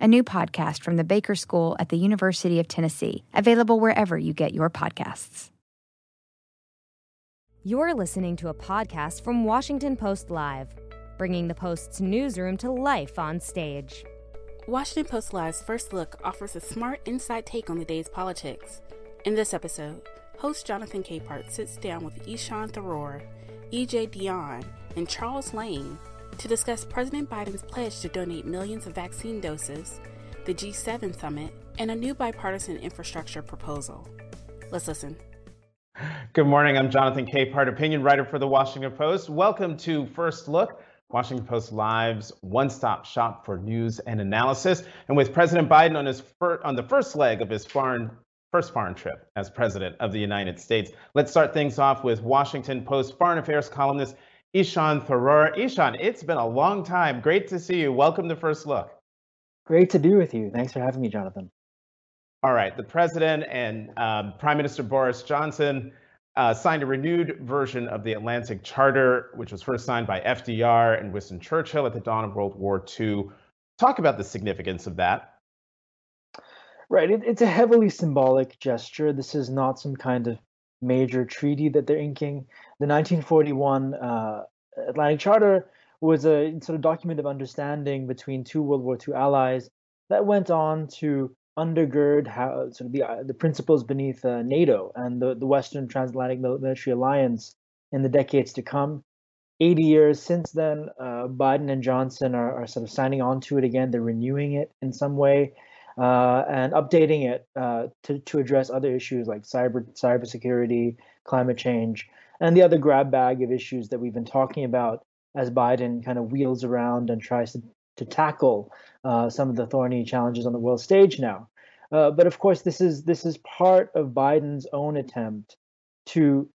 a new podcast from the Baker School at the University of Tennessee, available wherever you get your podcasts. You're listening to a podcast from Washington Post Live, bringing the Post's newsroom to life on stage. Washington Post Live's first look offers a smart, inside take on the day's politics. In this episode, host Jonathan Capehart sits down with Ishan Tharoor, EJ Dionne, and Charles Lane to discuss President Biden's pledge to donate millions of vaccine doses, the G7 summit, and a new bipartisan infrastructure proposal. Let's listen. Good morning. I'm Jonathan Capehart, opinion writer for the Washington Post. Welcome to First Look, Washington Post Live's one-stop shop for news and analysis. And with President Biden on his fir- on the first leg of his foreign first foreign trip as president of the United States, let's start things off with Washington Post foreign affairs columnist Ishan Tharoor. Ishan, it's been a long time. Great to see you. Welcome to First Look. Great to be with you. Thanks for having me, Jonathan. All right. The president and um, Prime Minister Boris Johnson uh, signed a renewed version of the Atlantic Charter, which was first signed by FDR and Winston Churchill at the dawn of World War II. Talk about the significance of that. Right. It, it's a heavily symbolic gesture. This is not some kind of major treaty that they're inking. The 1941 uh, Atlantic Charter was a sort of document of understanding between two World War II allies that went on to undergird how sort of the uh, the principles beneath uh, NATO and the, the Western Transatlantic Military Alliance in the decades to come. 80 years since then, uh, Biden and Johnson are, are sort of signing on to it again. They're renewing it in some way uh, and updating it uh, to, to address other issues like cyber cybersecurity, climate change, and the other grab bag of issues that we've been talking about as Biden kind of wheels around and tries to, to tackle uh, some of the thorny challenges on the world stage now. Uh, but of course, this is this is part of Biden's own attempt to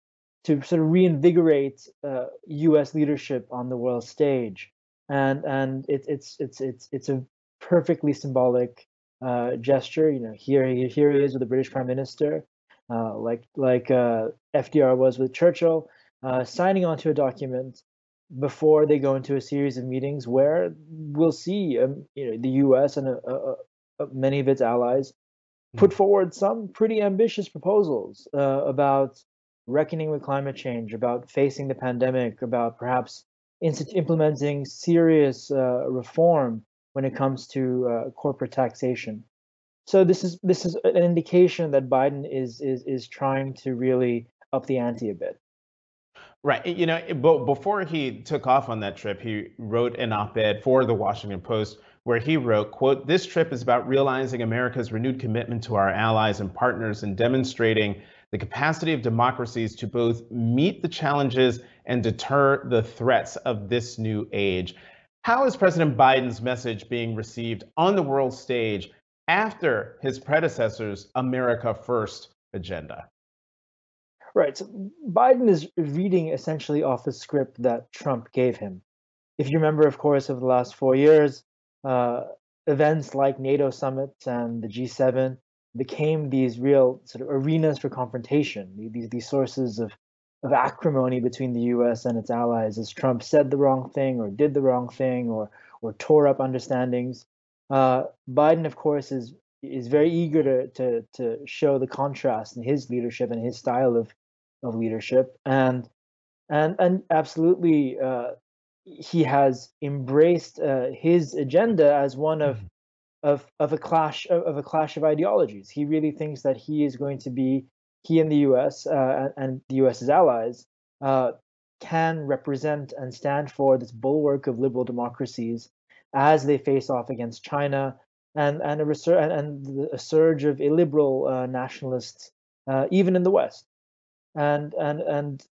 to sort of reinvigorate uh, U.S. leadership on the world stage, and and it, it's it's it's it's a perfectly symbolic uh, gesture. You know, here he here he is with the British Prime Minister, uh, like like uh, FDR was with Churchill, uh, signing onto a document before they go into a series of meetings where we'll see um, you know the U.S. and uh, uh, many of its allies put hmm. forward some pretty ambitious proposals about reckoning with climate change, about facing the pandemic, about perhaps implementing serious reform when it comes to uh, corporate taxation. So this is this is an indication that Biden is is is trying to really up the ante a bit. Right. You know, but before he took off on that trip, he wrote an op-ed for the Washington Post where he wrote, quote, this trip is about realizing America's renewed commitment to our allies and partners and demonstrating the capacity of democracies to both meet the challenges and deter the threats of this new age. How is President Biden's message being received on the world stage after his predecessor's America First agenda? Right. So Biden is reading essentially off the script that Trump gave him. If you remember, of course, over the last four years, uh, events like NATO summits and the G7 became these real sort of arenas for confrontation, these, these sources of of acrimony between the U.S. and its allies as Trump said the wrong thing or did the wrong thing or or tore up understandings. Uh, Biden, of course, is is very eager to, to to show the contrast in his leadership and his style of of leadership, and and and absolutely, uh, he has embraced uh, his agenda as one of mm-hmm. of of a clash of, of a clash of ideologies. He really thinks that he is going to be he and the U.S. Uh, and the U.S.'s allies uh, can represent and stand for this bulwark of liberal democracies as they face off against China and and a, resur- and, and a surge of illiberal uh, nationalists, uh, even in the West, and and and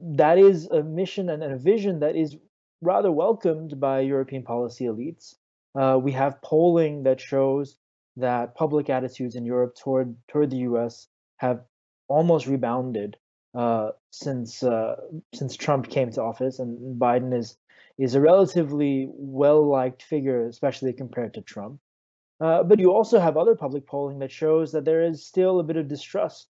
that is a mission and a vision that is rather welcomed by European policy elites. Uh, we have polling that shows that public attitudes in Europe toward toward the U.S. have almost rebounded uh, since uh, since Trump came to office, and Biden is is a relatively well liked figure, especially compared to Trump. Uh, but you also have other public polling that shows that there is still a bit of distrust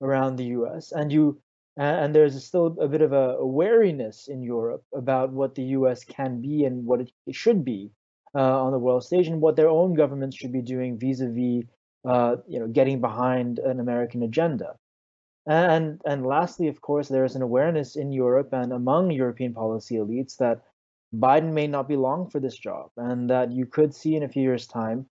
around the U.S. and you and there's still a bit of a, a wariness in Europe about what the U.S. can be and what it, should be uh, on the world stage, and what their own governments should be doing vis-a-vis, uh, you know, getting behind an American agenda. And and lastly, of course, there is an awareness in Europe and among European policy elites that Biden may not be long for this job, and that you could see in a few years' time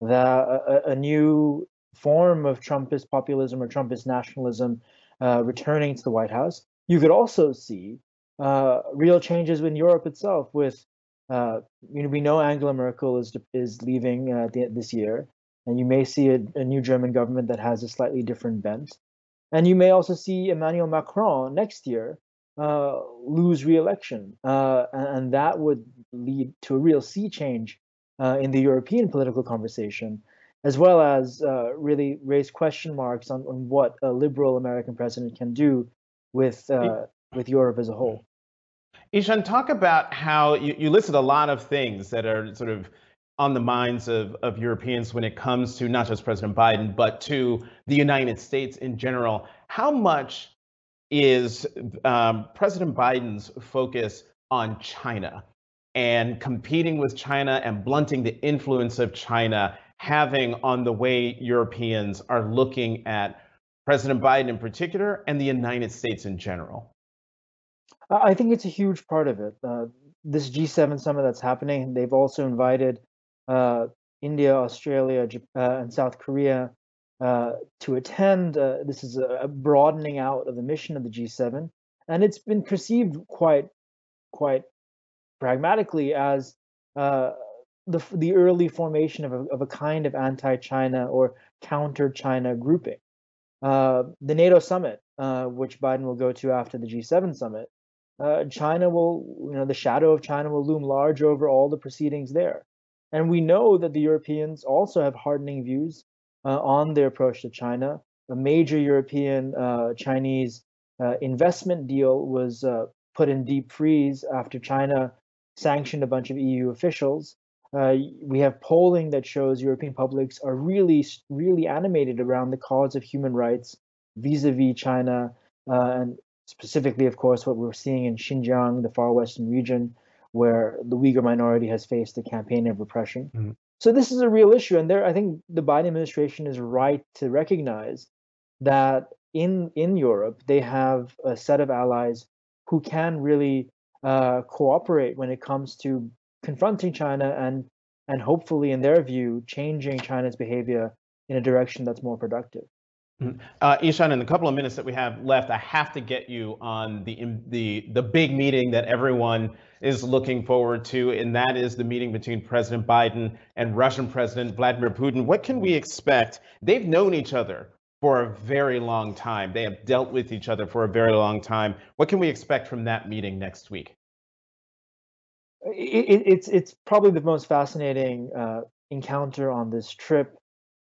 that a, a new form of Trumpist populism or Trumpist nationalism uh, returning to the White House. You could also see uh, real changes in Europe itself. With uh, you know, we know Angela Merkel is is leaving uh, the, this year, and you may see a, a, new German government that has a slightly different bent. And you may also see Emmanuel Macron next year uh, lose re-election, uh, and that would lead to a real sea change in the European political conversation as well as uh, really raise question marks on, on what a liberal American president can do with uh, with Europe as a whole. Ishan, talk about how you, you listed a lot of things that are sort of on the minds of, of Europeans when it comes to not just President Biden, but to the United States in general. How much is um, President Biden's focus on China and competing with China and blunting the influence of China having on the way Europeans are looking at President Biden in particular and the United States in general? I think it's a huge part of it. Uh, this G7 summit that's happening, they've also invited India, Australia, uh, and South Korea uh, to attend. Uh, this is a broadening out of the mission of the G7, and it's been perceived quite, quite pragmatically as uh, the the early formation of a, of a kind of anti-China or counter-China grouping. Uh, the NATO summit, uh, which Biden will go to after the G7 summit, uh, China will, you know, the shadow of China will loom large over all the proceedings there. And we know that the Europeans also have hardening views uh, on their approach to China. A major European uh, Chinese uh, investment deal was put in deep freeze after China sanctioned a bunch of EU officials uh, we have polling that shows European publics are really, really animated around the cause of human rights vis-a-vis China, uh, and specifically, of course, what we're seeing in Xinjiang, the far western region, where the Uyghur minority has faced a campaign of repression. Mm-hmm. So this is a real issue, and there, I think the Biden administration is right to recognize that in in Europe they have a set of allies who can really uh, cooperate when it comes to confronting China and and hopefully, in their view, changing China's behavior in a direction that's more productive. Mm-hmm. Uh, Ishan, in the couple of minutes that we have left, I have to get you on the the the big meeting that everyone is looking forward to, and that is the meeting between President Biden and Russian President Vladimir Putin. What can we expect? They've known each other for a very long time. They have dealt with each other for a very long time. What can we expect from that meeting next week? it, it's it's probably the most fascinating uh, encounter on this trip.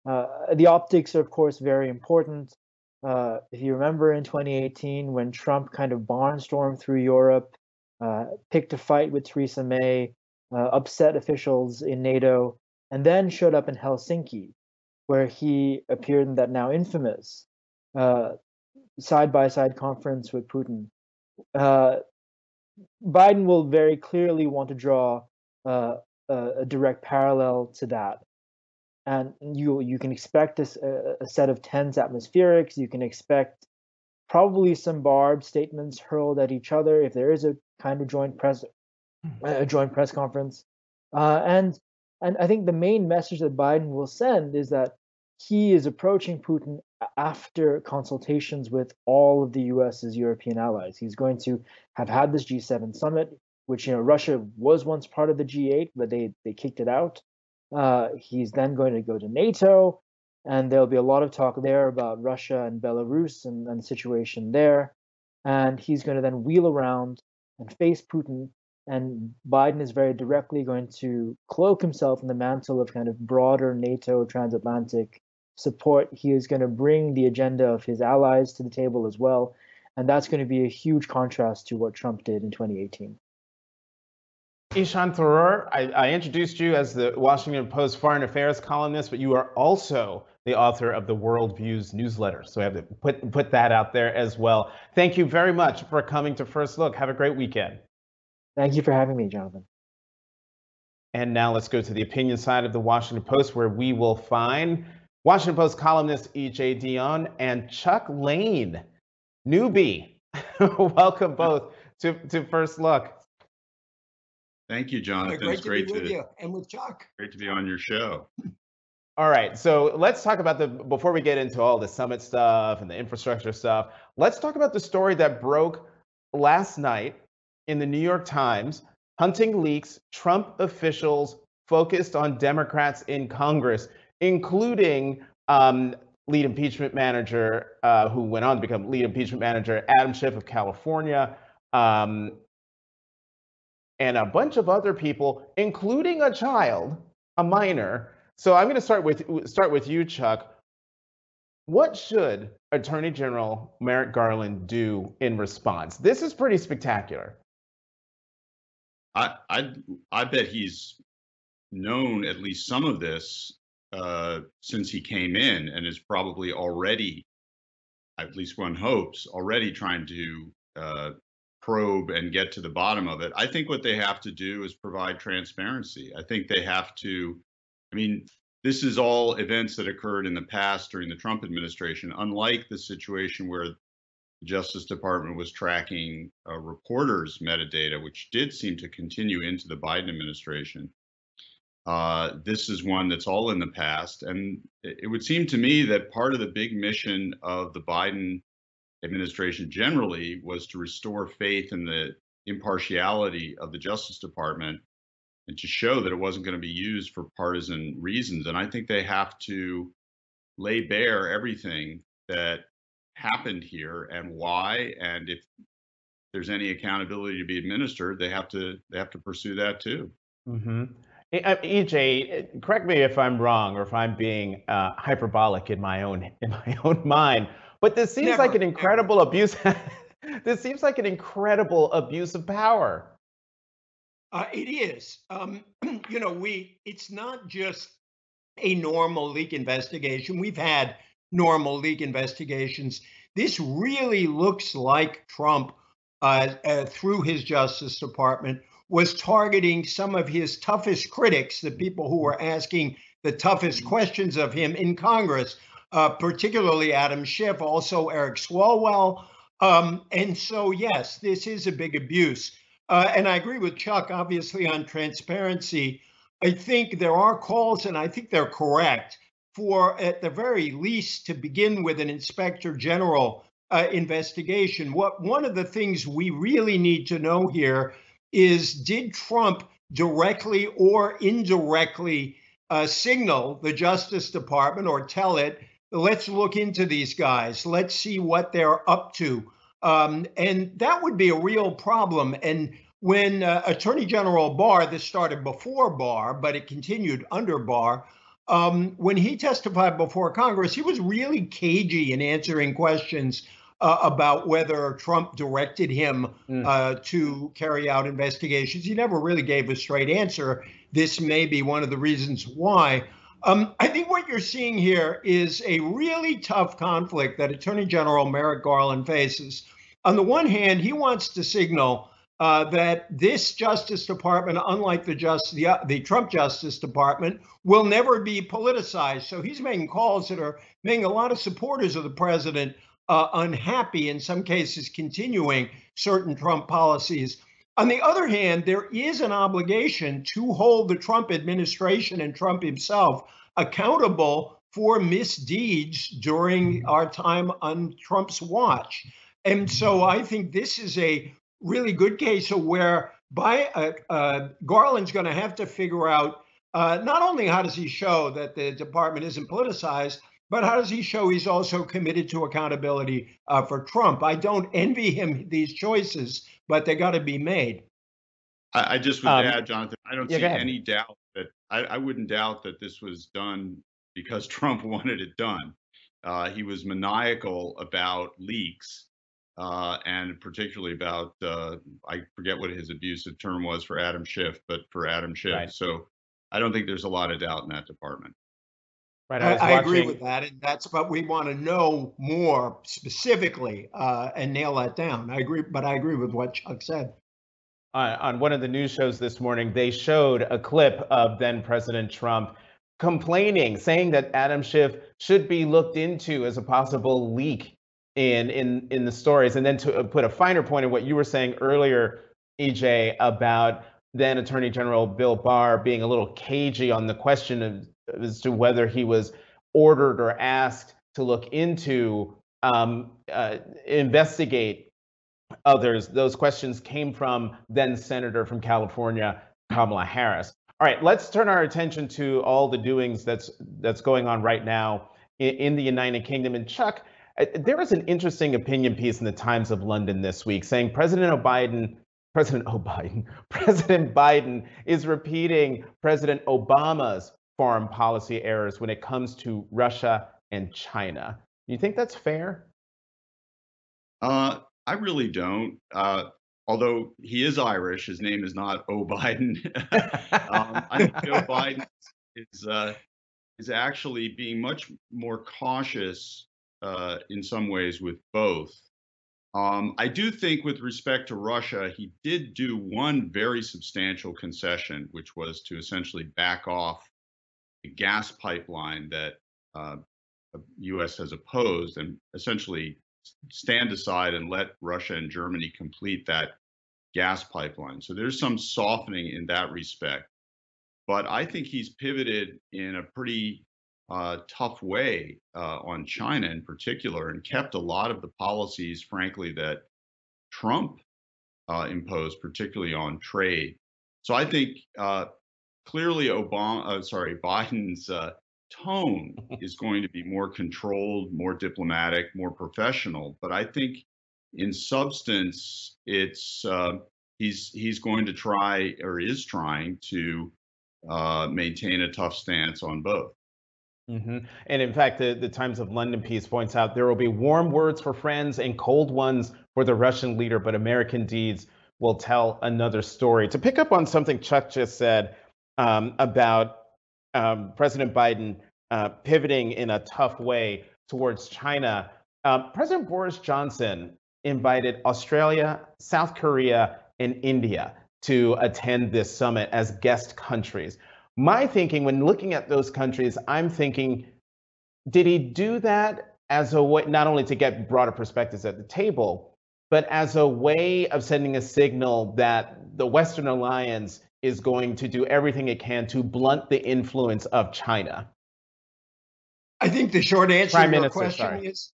Uh, the optics are, of course, very important. Uh, if you remember in 2018, when Trump kind of barnstormed through Europe, uh, picked a fight with Theresa May, uh, upset officials in NATO, and then showed up in Helsinki, where he appeared in that now infamous side by side conference with Putin. Uh, Biden will very clearly want to draw a, direct parallel to that, and you you can expect a, a set of tense atmospherics. You can expect probably some barbed statements hurled at each other if there is a kind of joint press a joint press conference, uh, and and I think the main message that Biden will send is that he is approaching Putin after consultations with all of the US's European allies. He's going to have had this G7 summit, which you know Russia was once part of the G8, but they they kicked it out. Uh, he's then going to go to NATO, and there'll be a lot of talk there about Russia and Belarus and, and the situation there. And he's going to then wheel around and face Putin. And Biden is very directly going to cloak himself in the mantle of kind of broader NATO transatlantic support. He is going to bring the agenda of his allies to the table as well. And that's going to be a huge contrast to what Trump did in 2018. Ishan Tharoor, I, I, introduced you as the Washington Post foreign affairs columnist, but you are also the author of the World Views newsletter. So I have to put, put that out there as well. Thank you very much for coming to First Look. Have a great weekend. Thank you for having me, Jonathan. And now let's go to the opinion side of the Washington Post, where we will find Washington Post columnist E.J. Dionne and Chuck Lane, newbie. Welcome both to, to First Look. Thank you, Jonathan. Great it's great to be with you and with Chuck. Great to be on your show. All right, so let's talk about the before we get into all the summit stuff and the infrastructure stuff. Let's talk about the story that broke last night in the New York Times. Hunting leaks Trump officials focused on Democrats in Congress, including um, lead impeachment manager, uh, who went on to become lead impeachment manager, Adam Schiff of California, um, and a bunch of other people, including a child, a minor. So I'm going to start with start with you, Chuck. What should Attorney General Merrick Garland do in response? This is pretty spectacular. I I, I bet he's known at least some of this uh, since he came in, and is probably already, at least one hopes, already trying to uh, probe and get to the bottom of it. I think what they have to do is provide transparency. I think they have to, I mean, this is all events that occurred in the past during the Trump administration, unlike the situation where the Justice Department was tracking reporters' metadata, which did seem to continue into the Biden administration. Uh, this is one that's all in the past. And it would seem to me that part of the big mission of the Biden administration generally was to restore faith in the impartiality of the Justice Department and to show that it wasn't going to be used for partisan reasons. And I think they have to lay bare everything that happened here and why. And if there's any accountability to be administered, they have to they have to pursue that too. Mm-hmm. EJ, correct me if I'm wrong or if I'm being uh, hyperbolic in my own in my own mind. But this seems never, like an incredible never. abuse. this seems like an incredible abuse of power. Uh, it is. Um, you know, we. It's not just a normal leak investigation. We've had normal leak investigations. This really looks like Trump, uh, uh, through his Justice Department, was targeting some of his toughest critics, the people who were asking the toughest questions of him in Congress uh, particularly Adam Schiff, also Eric Swalwell. Um, and so, yes, this is a big abuse. Uh, and I agree with Chuck, obviously, on transparency. I think there are calls, and I think they're correct, for at the very least to begin with an inspector general uh, investigation. What one of the things we really need to know here is did Trump directly or indirectly uh, signal the Justice Department or tell it let's look into these guys. Let's see what they're up to. Um, and that would be a real problem. And when uh, Attorney General Barr, this started before Barr, but it continued under Barr, um, when he testified before Congress, he was really cagey in answering questions uh, about whether Trump directed him mm. uh, to carry out investigations. He never really gave a straight answer. This may be one of the reasons why. Um, I think what you're seeing here is a really tough conflict that Attorney General Merrick Garland faces. On the one hand, he wants to signal uh, that this Justice Department, unlike the just the, uh, the Trump Justice Department, will never be politicized. So he's making calls that are making a lot of supporters of the president uh, unhappy. In some cases, continuing certain Trump policies. On the other hand, there is an obligation to hold the Trump administration and Trump himself accountable for misdeeds during our time on Trump's watch. And so I think this is a really good case of where by uh, uh, Garland's going to have to figure out uh, not only how does he show that the department isn't politicized, but how does he show he's also committed to accountability uh, for Trump? I don't envy him these choices, but they got to be made. I, I just would um, add, Jonathan, I don't yeah, see any doubt that I, I, wouldn't doubt that this was done because Trump wanted it done. Uh, he was maniacal about leaks, uh, and particularly about uh, I forget what his abusive term was for Adam Schiff, but for Adam Schiff. Right. So I don't think there's a lot of doubt in that department. Right, I, I, I agree with that, and that's what we want to know more specifically uh, and nail that down. I agree, but I agree with what Chuck said. Uh, on one of the news shows this morning, they showed a clip of then President Trump complaining, saying that Adam Schiff should be looked into as a possible leak in in in the stories, and then to put a finer point on what you were saying earlier, EJ, about then Attorney General Bill Barr being a little cagey on the question of as to whether he was ordered or asked to look into um, uh, investigate others. Those questions came from then Senator from California Kamala Harris. All right, let's turn our attention to all the doings that's that's going on right now in, in the United Kingdom. And Chuck, uh, there was an interesting opinion piece in the Times of London this week saying President Biden President Biden, President Biden is repeating President Obama's foreign policy errors when it comes to Russia and China. You think that's fair? Uh, I really don't. Uh, although he is Irish, his name is not O Biden. um, I think Joe Biden is uh, is actually being much more cautious uh, in some ways with both. Um, I do think, with respect to Russia, he did do one very substantial concession, which was to essentially back off gas pipeline that uh, the U.S. has opposed and essentially stand aside and let Russia and Germany complete that gas pipeline. So there's some softening in that respect. But I think he's pivoted in a pretty uh, tough way uh, on China in particular and kept a lot of the policies, frankly, that Trump uh, imposed, particularly on trade. So I think uh, clearly Obama, uh, sorry, Biden's uh, tone is going to be more controlled, more diplomatic, more professional. But I think in substance, it's uh, he's he's going to try or is trying to uh, maintain a tough stance on both. Mm-hmm. And in fact, the, the Times of London piece points out there will be warm words for friends and cold ones for the Russian leader, but American deeds will tell another story. To pick up on something Chuck just said, um, about um, President Biden uh, pivoting in a tough way towards China. Um, President Boris Johnson invited Australia, South Korea, and India to attend this summit as guest countries. My thinking when looking at those countries, I'm thinking, did he do that as a way not only to get broader perspectives at the table, but as a way of sending a signal that the Western alliance is going to do everything it can to blunt the influence of China? I think the short answer Prime to your Minister, question sorry. is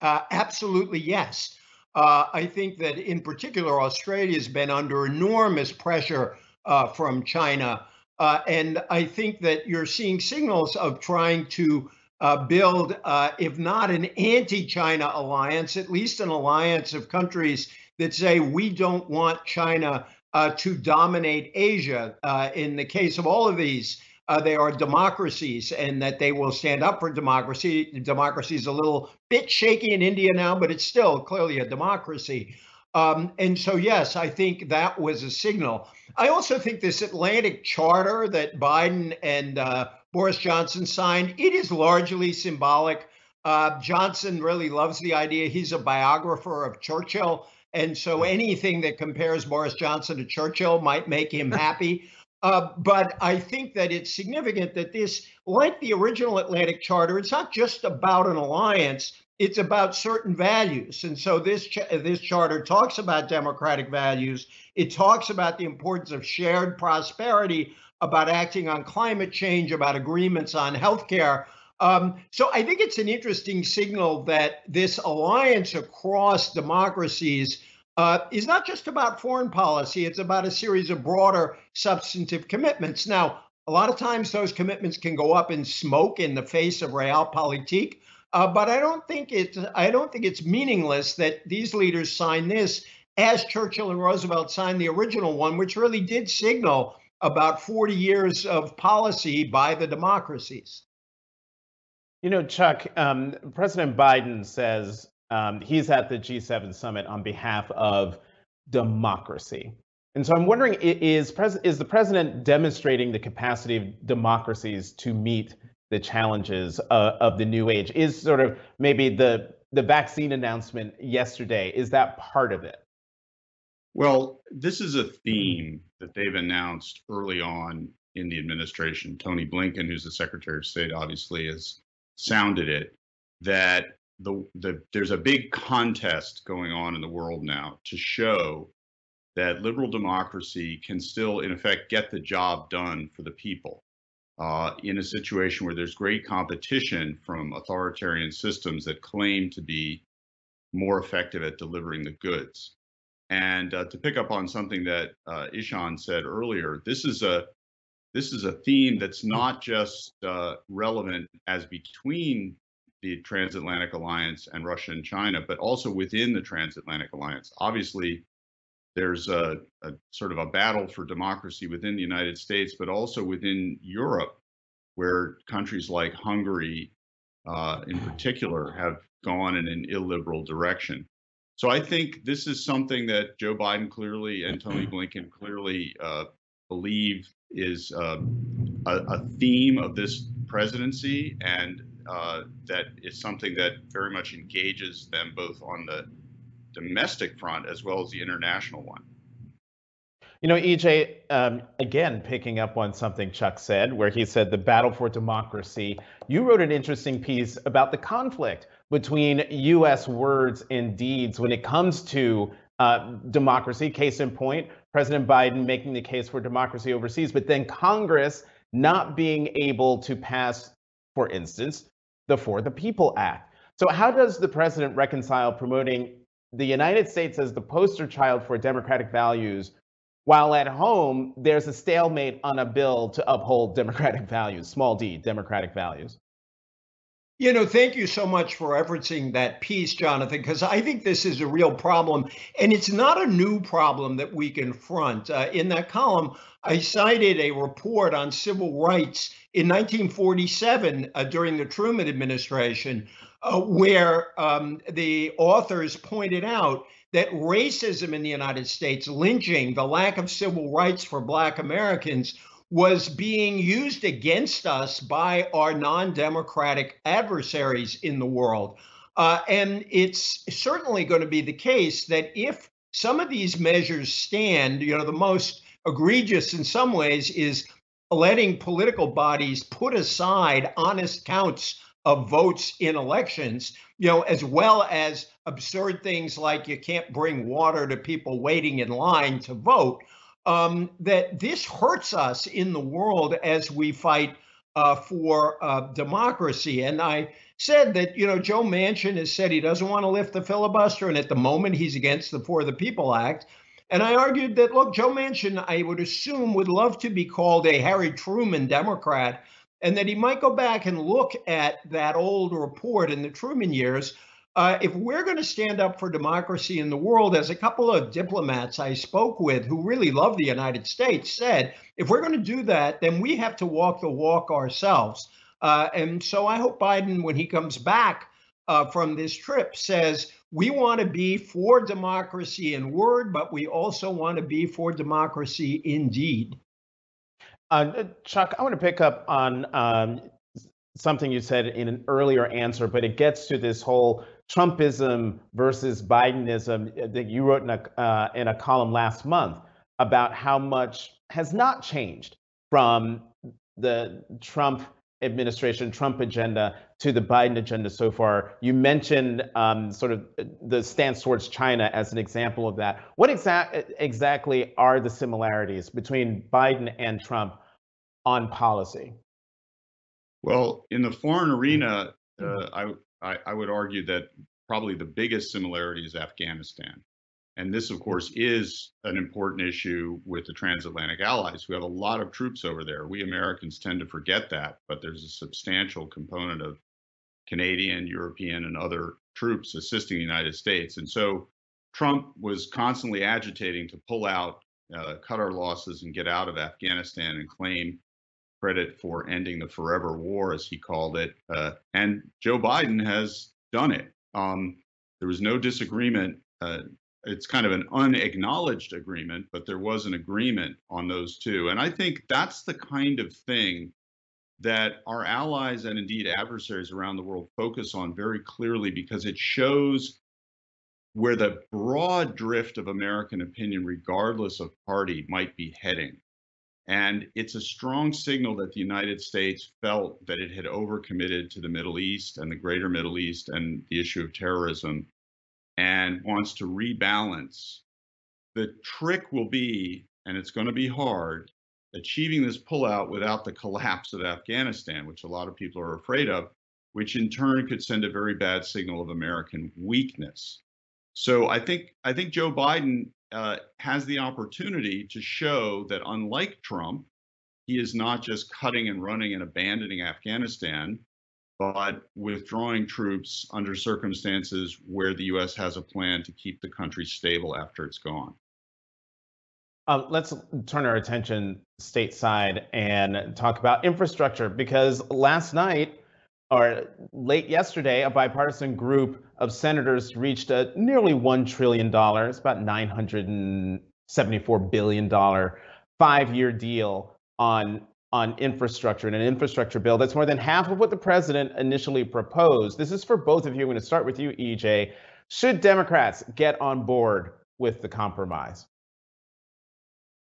uh, absolutely yes. Uh, I think that in particular, Australia has been under enormous pressure uh, from China. Uh, and I think that you're seeing signals of trying to uh, build, uh, if not an anti China alliance, at least an alliance of countries that say we don't want China uh, to dominate Asia. Uh, in the case of all of these, uh, they are democracies and that they will stand up for democracy. Democracy is a little bit shaky in India now, but it's still clearly a democracy. Um, and so, yes, I think that was a signal. I also think this Atlantic Charter that Biden and uh, Boris Johnson signed, it is largely symbolic. Uh, Johnson really loves the idea. He's a biographer of Churchill. And so anything that compares Boris Johnson to Churchill might make him happy. Uh, but I think that it's significant that this, like the original Atlantic Charter, it's not just about an alliance, it's about certain values. And so this, ch- this charter talks about democratic values, it talks about the importance of shared prosperity, about acting on climate change, about agreements on healthcare. Um, so I think it's an interesting signal that this alliance across democracies uh, is not just about foreign policy, it's about a series of broader substantive commitments. Now, a lot of times those commitments can go up in smoke in the face of realpolitik. Uh, but I don't think it's I don't think it's meaningless that these leaders sign this as Churchill and Roosevelt signed the original one, which really did signal about 40 years of policy by the democracies. You know, Chuck, um, President Biden says um, he's at the G7 summit on behalf of democracy. And so I'm wondering is, pres- is the president demonstrating the capacity of democracies to meet the challenges uh, of the new age? Is sort of maybe the, the vaccine announcement yesterday, is that part of it? Well, this is a theme that they've announced early on in the administration. Tony Blinken, who's the Secretary of State, obviously has sounded it that the, the there's a big contest going on in the world now to show that liberal democracy can still, in effect, get the job done for the people uh, in a situation where there's great competition from authoritarian systems that claim to be more effective at delivering the goods. And uh, to pick up on something that uh, Ishan said earlier, this is a this is a theme that's not just uh, relevant as between the transatlantic alliance and Russia and China, but also within the transatlantic alliance. Obviously, there's a, a, sort of a battle for democracy within the United States, but also within Europe, where countries like Hungary, uh, in particular, have gone in an illiberal direction. So I think this is something that Joe Biden clearly and Tony Blinken clearly uh, believe is uh, a, a, theme of this presidency, and uh, that is something that very much engages them both on the domestic front as well as the international one. You know, EJ, um, again, picking up on something Chuck said, where he said the battle for democracy. You wrote an interesting piece about the conflict between U.S. words and deeds when it comes to uh, democracy. Case in point, President Biden making the case for democracy overseas, but then Congress not being able to pass, for instance, the For the People Act. So, how does the president reconcile promoting the United States as the poster child for democratic values, while at home there's a stalemate on a bill to uphold democratic values, small d, democratic values. You know, thank you so much for referencing that piece, Jonathan, because I think this is a real problem. And it's not a new problem that we confront. Uh, in that column, I cited a report on civil rights in 1947 uh, during the Truman administration, uh, where um, the authors pointed out that racism in the United States, lynching, the lack of civil rights for Black Americans, was being used against us by our non democratic adversaries in the world. Uh, and it's certainly going to be the case that if some of these measures stand, you know, the most egregious in some ways is letting political bodies put aside honest counts of votes in elections, you know, as well as absurd things like you can't bring water to people waiting in line to vote, um, that this hurts us in the world as we fight uh, for uh, democracy. And I said that, you know, Joe Manchin has said he doesn't want to lift the filibuster, and at the moment he's against the For the People Act. And I argued that, look, Joe Manchin, I would assume, would love to be called a Harry Truman Democrat and that he might go back and look at that old report in the Truman years. Uh, if we're going to stand up for democracy in the world, as a couple of diplomats I spoke with who really love the United States said, if we're going to do that, then we have to walk the walk ourselves. Uh, and so I hope Biden, when he comes back uh, from this trip, says, we want to be for democracy in word, but we also want to be for democracy in deed. Uh, Chuck, I want to pick up on um, something you said in an earlier answer, but it gets to this whole Trumpism versus Bidenism that you wrote in a uh, in a column last month about how much has not changed from the Trump administration, Trump agenda to the Biden agenda so far. You mentioned um, sort of the stance towards China as an example of that. What exa- exactly are the similarities between Biden and Trump on policy? Well, in the foreign arena, uh, I, I, I would argue that probably the biggest similarity is Afghanistan. And this, of course, is an important issue with the transatlantic allies. We have a lot of troops over there. We Americans tend to forget that, but there's a substantial component of Canadian, European, and other troops assisting the United States. And so Trump was constantly agitating to pull out, uh, cut our losses, and get out of Afghanistan and claim credit for ending the forever war, as he called it. Uh, and Joe Biden has done it. Um, there was no disagreement. Uh, it's kind of an unacknowledged agreement, but there was an agreement on those two. And I think that's the kind of thing that our allies and indeed adversaries around the world focus on very clearly because it shows where the broad drift of American opinion, regardless of party, might be heading. And it's a strong signal that the United States felt that it had overcommitted to the Middle East and the greater Middle East and the issue of terrorism and wants to rebalance. The trick will be, and it's going to be hard, achieving this pullout without the collapse of Afghanistan, which a lot of people are afraid of, which in turn could send a very bad signal of American weakness. So I think I think Joe Biden uh, has the opportunity to show that unlike Trump, he is not just cutting and running and abandoning Afghanistan, but withdrawing troops under circumstances where the U.S. has a plan to keep the country stable after it's gone. Um, let's turn our attention stateside and talk about infrastructure because last night or late yesterday, a bipartisan group of senators reached a nearly $1 trillion, about $974 billion five year deal on, on infrastructure and an infrastructure bill that's more than half of what the president initially proposed. This is for both of you. I'm going to start with you, EJ. Should Democrats get on board with the compromise?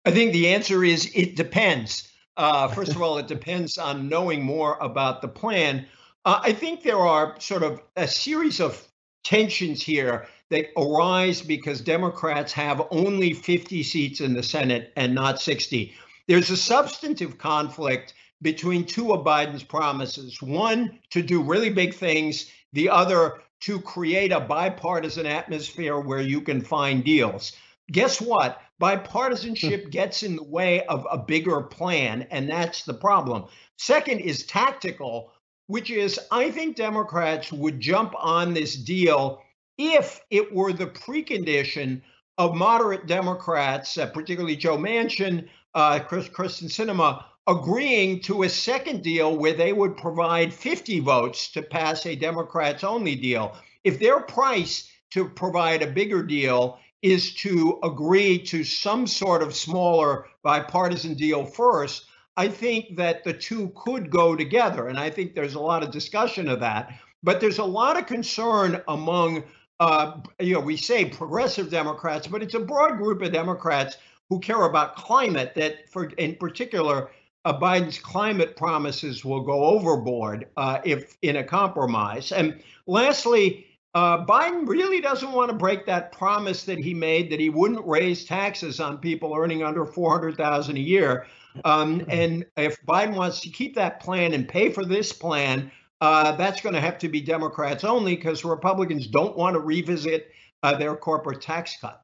I think the answer is it depends. Uh, first of all, it depends on knowing more about the plan. Uh, I think there are sort of a series of tensions here that arise because Democrats have only 50 seats in the Senate and not 60. There's a substantive conflict between two of Biden's promises one, to do really big things, the other, to create a bipartisan atmosphere where you can find deals. Guess what? Bipartisanship gets in the way of a bigger plan, and that's the problem. Second is tactical which is I think Democrats would jump on this deal if it were the precondition of moderate Democrats, uh, particularly Joe Manchin, uh, Chris, Kyrsten Sinema, agreeing to a second deal where they would provide 50 votes to pass a Democrats only deal. If their price to provide a bigger deal is to agree to some sort of smaller bipartisan deal first, I think that the two could go together. And I think there's a lot of discussion of that. But there's a lot of concern among, uh, you know, we say progressive Democrats, but it's a broad group of Democrats who care about climate that, for in particular, uh, Biden's climate promises will go overboard uh, if in a compromise. And lastly, uh, Biden really doesn't want to break that promise that he made that he wouldn't raise taxes on people earning under 400,000 a year. Um, and if Biden wants to keep that plan and pay for this plan, uh, that's going to have to be Democrats only because Republicans don't want to revisit uh, their corporate tax cut.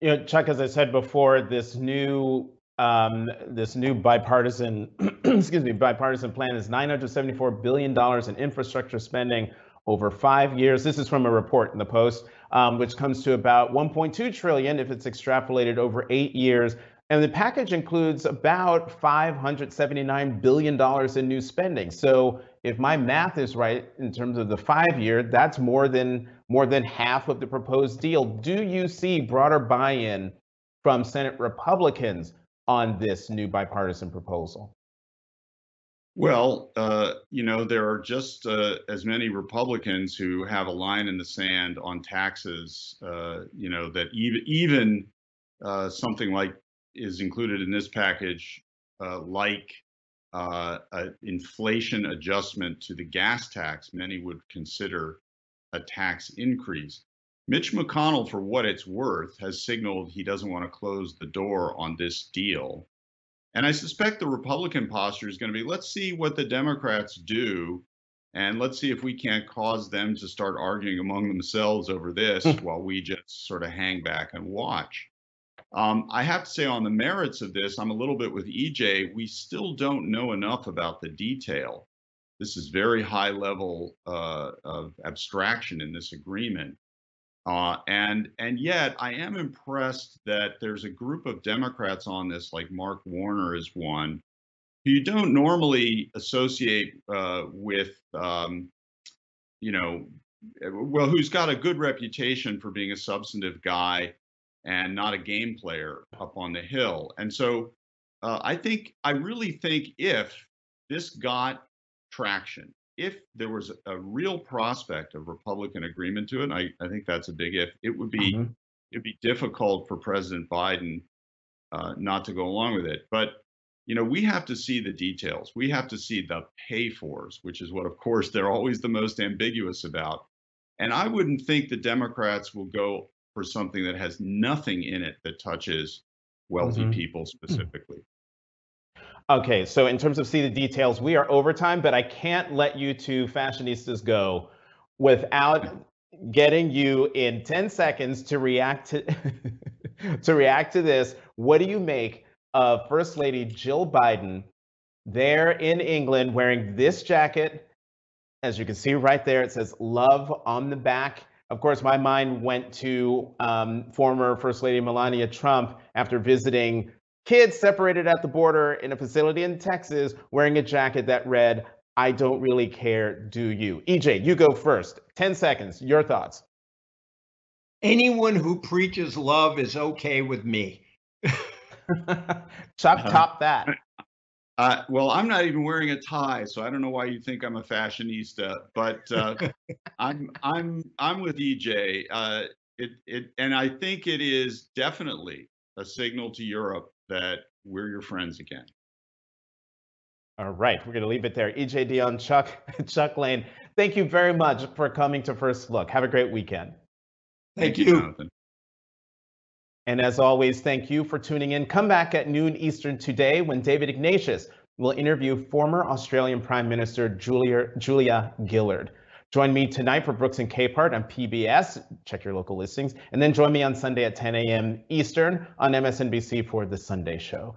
You know, Chuck, as I said before, this new um, this new bipartisan excuse me bipartisan plan is 974 billion dollars in infrastructure spending over five years. This is from a report in the Post, um, which comes to about 1.2 trillion if it's extrapolated over eight years. And the package includes about $579 billion in new spending. So if my math is right in terms of the five year, that's more than more than half of the proposed deal. Do you see broader buy-in from Senate Republicans on this new bipartisan proposal? Well, uh, you know, there are just uh, as many Republicans who have a line in the sand on taxes, uh, you know, that even even uh, something like is included in this package, uh, like uh, an inflation adjustment to the gas tax, many would consider a tax increase. Mitch McConnell, for what it's worth, has signaled he doesn't want to close the door on this deal. And I suspect the Republican posture is going to be let's see what the Democrats do, and let's see if we can't cause them to start arguing among themselves over this hmm. while we just sort of hang back and watch. Um, I have to say, on the merits of this, I'm a little bit with EJ. We still don't know enough about the detail. This is very high level uh, of abstraction in this agreement. Uh, and and yet I am impressed that there's a group of Democrats on this, like Mark Warner is one, who you don't normally associate uh, with, um, you know, well, who's got a good reputation for being a substantive guy and not a game player up on the Hill. And so uh, I think, I really think if this got traction, if there was a real prospect of Republican agreement to it, I, I think that's a big if, it would be, mm-hmm. it'd be difficult for President Biden uh, not to go along with it. But you know, we have to see the details. We have to see the pay fors, which is what, of course, they're always the most ambiguous about. And I wouldn't think the Democrats will go for something that has nothing in it that touches wealthy mm-hmm. people specifically. Okay, so in terms of see the details, we are overtime, but I can't let you two fashionistas go without getting you in 10 seconds to react to to react to this. What do you make of First Lady Jill Biden there in England wearing this jacket? As you can see right there, it says love on the back. Of course, my mind went to um, former First Lady Melania Trump after visiting kids separated at the border in a facility in Texas wearing a jacket that read, I don't really care, do you? EJ, you go first. 10 seconds. Your thoughts. Anyone who preaches love is okay with me. Chuck, uh-huh. top that. Uh, well, I'm not even wearing a tie, so I don't know why you think I'm a fashionista. But uh, I'm I'm I'm with EJ. Uh, it it and I think it is definitely a signal to Europe that we're your friends again. All right, we're going to leave it there. EJ Dionne, Chuck Chuck Lane, thank you very much for coming to First Look. Have a great weekend. Thank, thank you. Jonathan. And as always, thank you for tuning in. Come back at noon Eastern today when David Ignatius will interview former Australian Prime Minister Julia, Julia Gillard. Join me tonight for Brooks and Capehart on PBS. Check your local listings. And then join me on Sunday at 10 a.m. Eastern on MSNBC for The Sunday Show.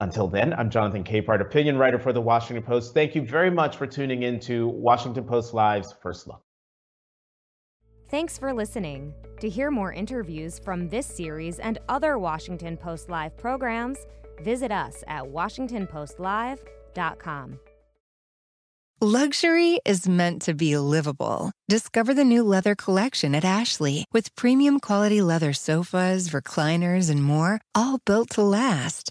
Until then, I'm Jonathan Capehart, opinion writer for The Washington Post. Thank you very much for tuning in to Washington Post Live's First Look. Thanks for listening. To hear more interviews from this series and other Washington Post Live programs, visit us at WashingtonPostLive.com. Luxury is meant to be livable. Discover the new leather collection at Ashley with premium quality leather sofas, recliners, and more, all built to last.